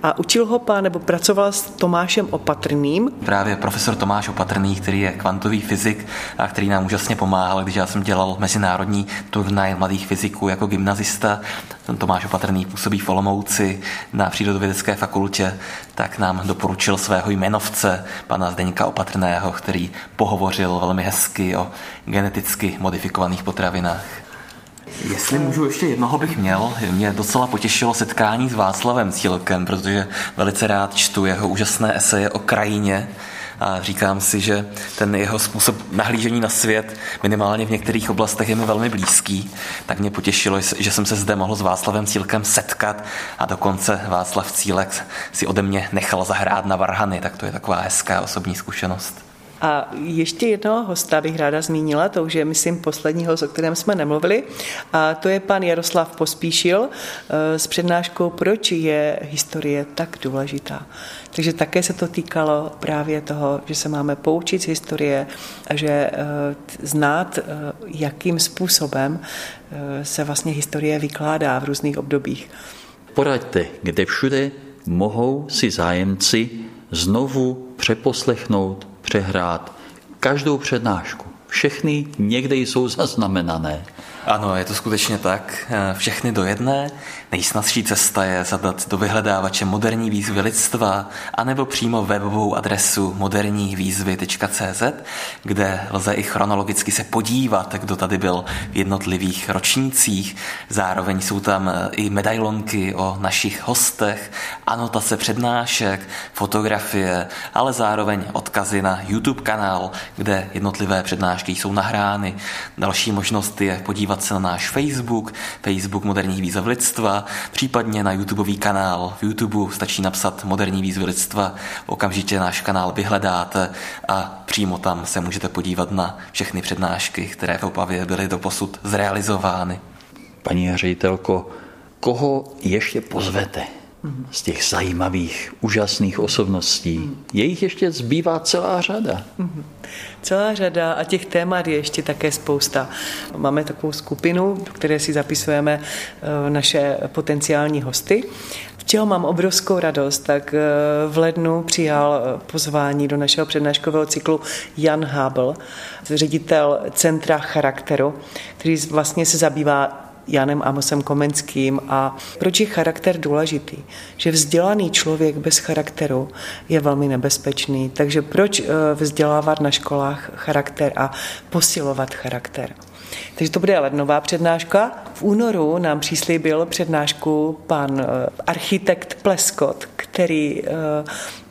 Speaker 2: a učil ho pán, nebo pracoval s Tomášem Opatrným.
Speaker 3: Právě profesor Tomáš Opatrný, který je kvantový fyzik a který nám úžasně pomáhal, když já jsem dělal mezinárodní turnaj mladých fyziků jako gymnazista. Ten Tomáš Opatrný působí v Olomouci na Přírodovědecké fakultě, tak nám doporučil svého jmenovce, pana Zdeňka Opatrného, který pohovořil velmi hezky o geneticky modifikovaných potravinách. Jestli můžu ještě jednoho bych měl, mě docela potěšilo setkání s Václavem Cílkem, protože velice rád čtu jeho úžasné eseje o krajině a říkám si, že ten jeho způsob nahlížení na svět minimálně v některých oblastech je mi velmi blízký, tak mě potěšilo, že jsem se zde mohl s Václavem Cílkem setkat a dokonce Václav Cílek si ode mě nechal zahrát na varhany, tak to je taková hezká osobní zkušenost.
Speaker 2: A ještě jednoho hosta bych ráda zmínila, to už je, myslím, poslední host, o kterém jsme nemluvili, a to je pan Jaroslav Pospíšil eh, s přednáškou Proč je historie tak důležitá. Takže také se to týkalo právě toho, že se máme poučit z historie a že eh, znát, eh, jakým způsobem se vlastně historie vykládá v různých obdobích.
Speaker 1: Poraďte, kde všude mohou si zájemci znovu přeposlechnout přehrát každou přednášku. Všechny někde jsou zaznamenané.
Speaker 3: Ano, je to skutečně tak. Všechny do jedné. Nejsnazší cesta je zadat do vyhledávače moderní výzvy lidstva anebo přímo webovou adresu moderníhvýzvy.cz, kde lze i chronologicky se podívat, kdo tady byl v jednotlivých ročnících. Zároveň jsou tam i medailonky o našich hostech, anotace přednášek, fotografie, ale zároveň odkazy na YouTube kanál, kde jednotlivé přednášky jsou nahrány. Další možnost je podívat se na náš Facebook, Facebook Moderních výzev lidstva, případně na YouTubeový kanál. V YouTube stačí napsat moderní výzvy lidstva, okamžitě náš kanál vyhledáte a přímo tam se můžete podívat na všechny přednášky, které v Opavě byly doposud zrealizovány.
Speaker 1: Paní ředitelko, koho ještě pozvete z těch zajímavých, úžasných osobností. Je jich ještě zbývá celá řada.
Speaker 2: Celá řada a těch témat je ještě také spousta. Máme takovou skupinu, do které si zapisujeme eh, naše potenciální hosty. V čeho mám obrovskou radost, tak eh, v lednu přijal eh, pozvání do našeho přednáškového cyklu Jan Hábel, ředitel Centra charakteru, který vlastně se zabývá Janem Amosem Komenským a proč je charakter důležitý? Že vzdělaný člověk bez charakteru je velmi nebezpečný, takže proč eh, vzdělávat na školách charakter a posilovat charakter? Takže to bude lednová přednáška. V únoru nám přislíbil přednášku pan eh, architekt Pleskot, který eh,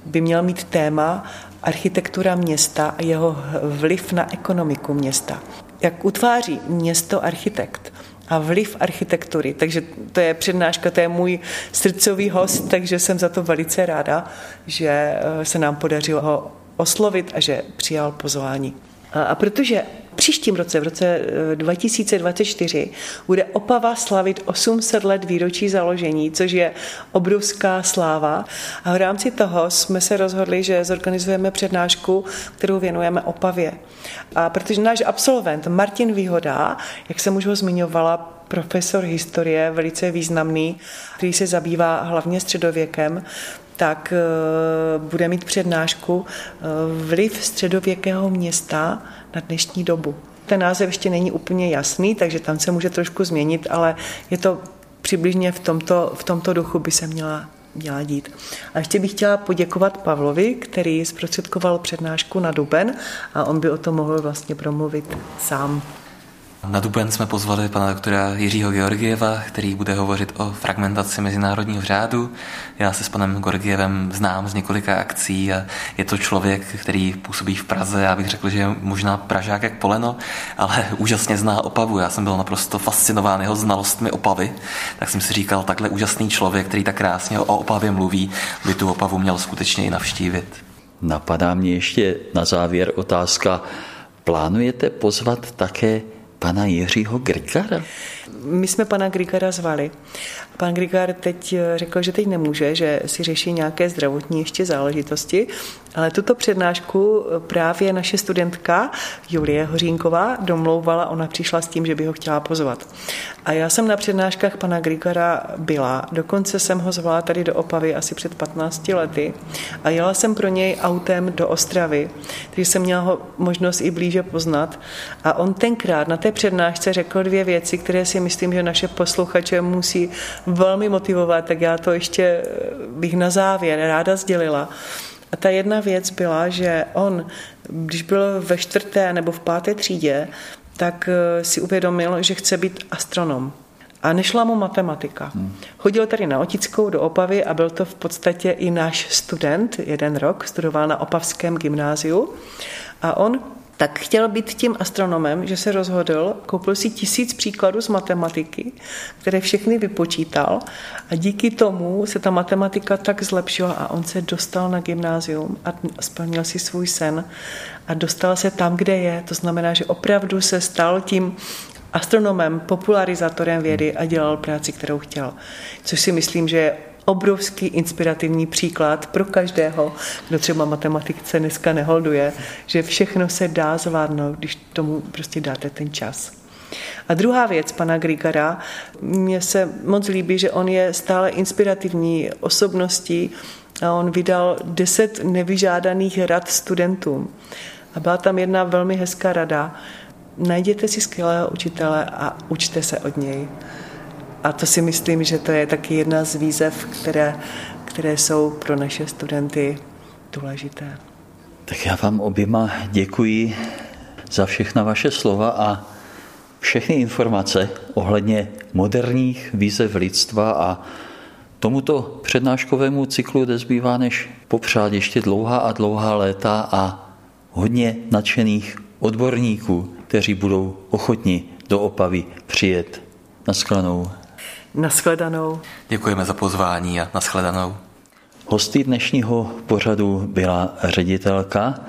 Speaker 2: by měl mít téma architektura města a jeho vliv na ekonomiku města. Jak utváří město architekt? A vliv architektury. Takže to je přednáška, to je můj srdcový host, takže jsem za to velice ráda, že eh, se nám podařilo ho oslovit a že přijal pozvání. A protože příštím roce, v roce 2024, eh, bude Opava slavit 800 let výročí založení, což je obrovská sláva. A v rámci toho jsme se rozhodli, že zorganizujeme přednášku, kterou věnujeme Opavě. A protože náš absolvent Martin Výhoda, jak jsem už ho zmiňovala, profesor historie, velice významný, který se zabývá hlavně středověkem, tak eh, bude mít přednášku eh, vliv středověkého města na dnešní dobu. Ten název ještě není úplně jasný, takže tam se může trošku změnit, ale je to přibližně v tomto, v tomto duchu by se měla měla dít. A ještě bych chtěla poděkovat Pavlovi, který zprostředkoval přednášku na Duben a on by o tom mohl vlastně promluvit sám.
Speaker 3: Na Duben jsme pozvali pana doktora Jiřího Georgieva, který bude hovořit o fragmentaci mezinárodního řádu. Já se s panem Georgievem znám z několika akcí a je to člověk, který působí v Praze. Já bych řekl, že je možná Pražák jak poleno, ale úžasně zná Opavu. Já jsem byl naprosto fascinován jeho znalostmi Opavy, tak jsem si říkal, takhle úžasný člověk, který tak krásně o Opavě mluví, by tu Opavu měl skutečně i navštívit.
Speaker 1: Napadá mě ještě na závěr otázka, plánujete pozvat také pana Jiřího Grigara?
Speaker 2: My jsme pana Grigara zvali. Pan Grigar teď eh, řekl, že teď nemůže, že si řeší nějaké zdravotní ještě záležitosti, ale tuto přednášku eh, právě naše studentka Julie Hořínková domlouvala, ona přišla s tím, že by ho chtěla pozvat. A já jsem na přednáškách pana Grigara byla, dokonce jsem ho zvala tady do Opavy asi před 15 lety a jela jsem pro něj autem do Ostravy, takže jsem měla ho možnost i blíže poznat a on tenkrát na té přednášce řekl dvě věci, které si myslím, že naše posluchače musí velmi motivovat, tak já to ještě eh, bych na závěr ráda sdělila. A ta jedna věc byla, že on, když byl ve čtvrté nebo v páté třídě, tak eh, si uvědomil, že chce být astronom. A nešla mu matematika. Hmm. Chodil tady na Otickou do Opavy a byl to v podstatě i náš student, jeden rok, studoval na Opavském gymnáziu. A on tak chtěl být tím astronomem, že se rozhodl, koupil si tisíc příkladů z matematiky, které všechny vypočítal a díky tomu se ta matematika tak zlepšila a on se dostal na gymnázium a splnil si svůj sen a dostal se tam, kde je. To znamená, že opravdu se stal tím astronomem, popularizátorem vědy a dělal práci, kterou chtěl. Což si myslím, že je obrovský inspirativní příklad pro každého, kdo třeba matematice dneska neholduje, že všechno se dá zvládnout, když tomu prostě dáte ten čas. A druhá věc pana Grigara, mně se moc líbí, že on je stále inspirativní osobností a on vydal deset nevyžádaných rad studentům. A byla tam jedna velmi hezká rada. Najděte si skvělého učitele a učte se od něj. A to si myslím, že to je taky jedna z výzev, které, které jsou pro naše studenty důležité.
Speaker 1: Tak já vám oběma děkuji za všechna vaše slova a všechny informace ohledně moderních výzev lidstva a tomuto přednáškovému cyklu nezbývá než popřát ještě dlouhá a dlouhá léta a hodně nadšených odborníků, kteří budou ochotni do Opavy přijet. Naschledanou.
Speaker 2: Naschledanou.
Speaker 3: Děkujeme za pozvání a naschledanou.
Speaker 1: Hosty dnešního pořadu byla ředitelka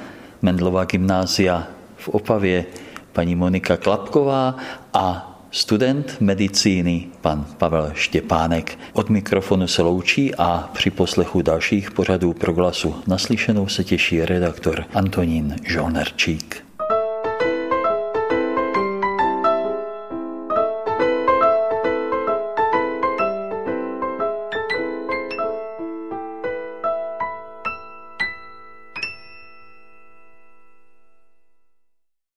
Speaker 1: Mendlova gymnázia v Opavě paní Monika Klapková a student medicíny pan Pavel Štěpánek. Od mikrofonu se loučí a při poslechu dalších pořadů proglasu naslyšenou se těší redaktor Antonín Žolnerčík.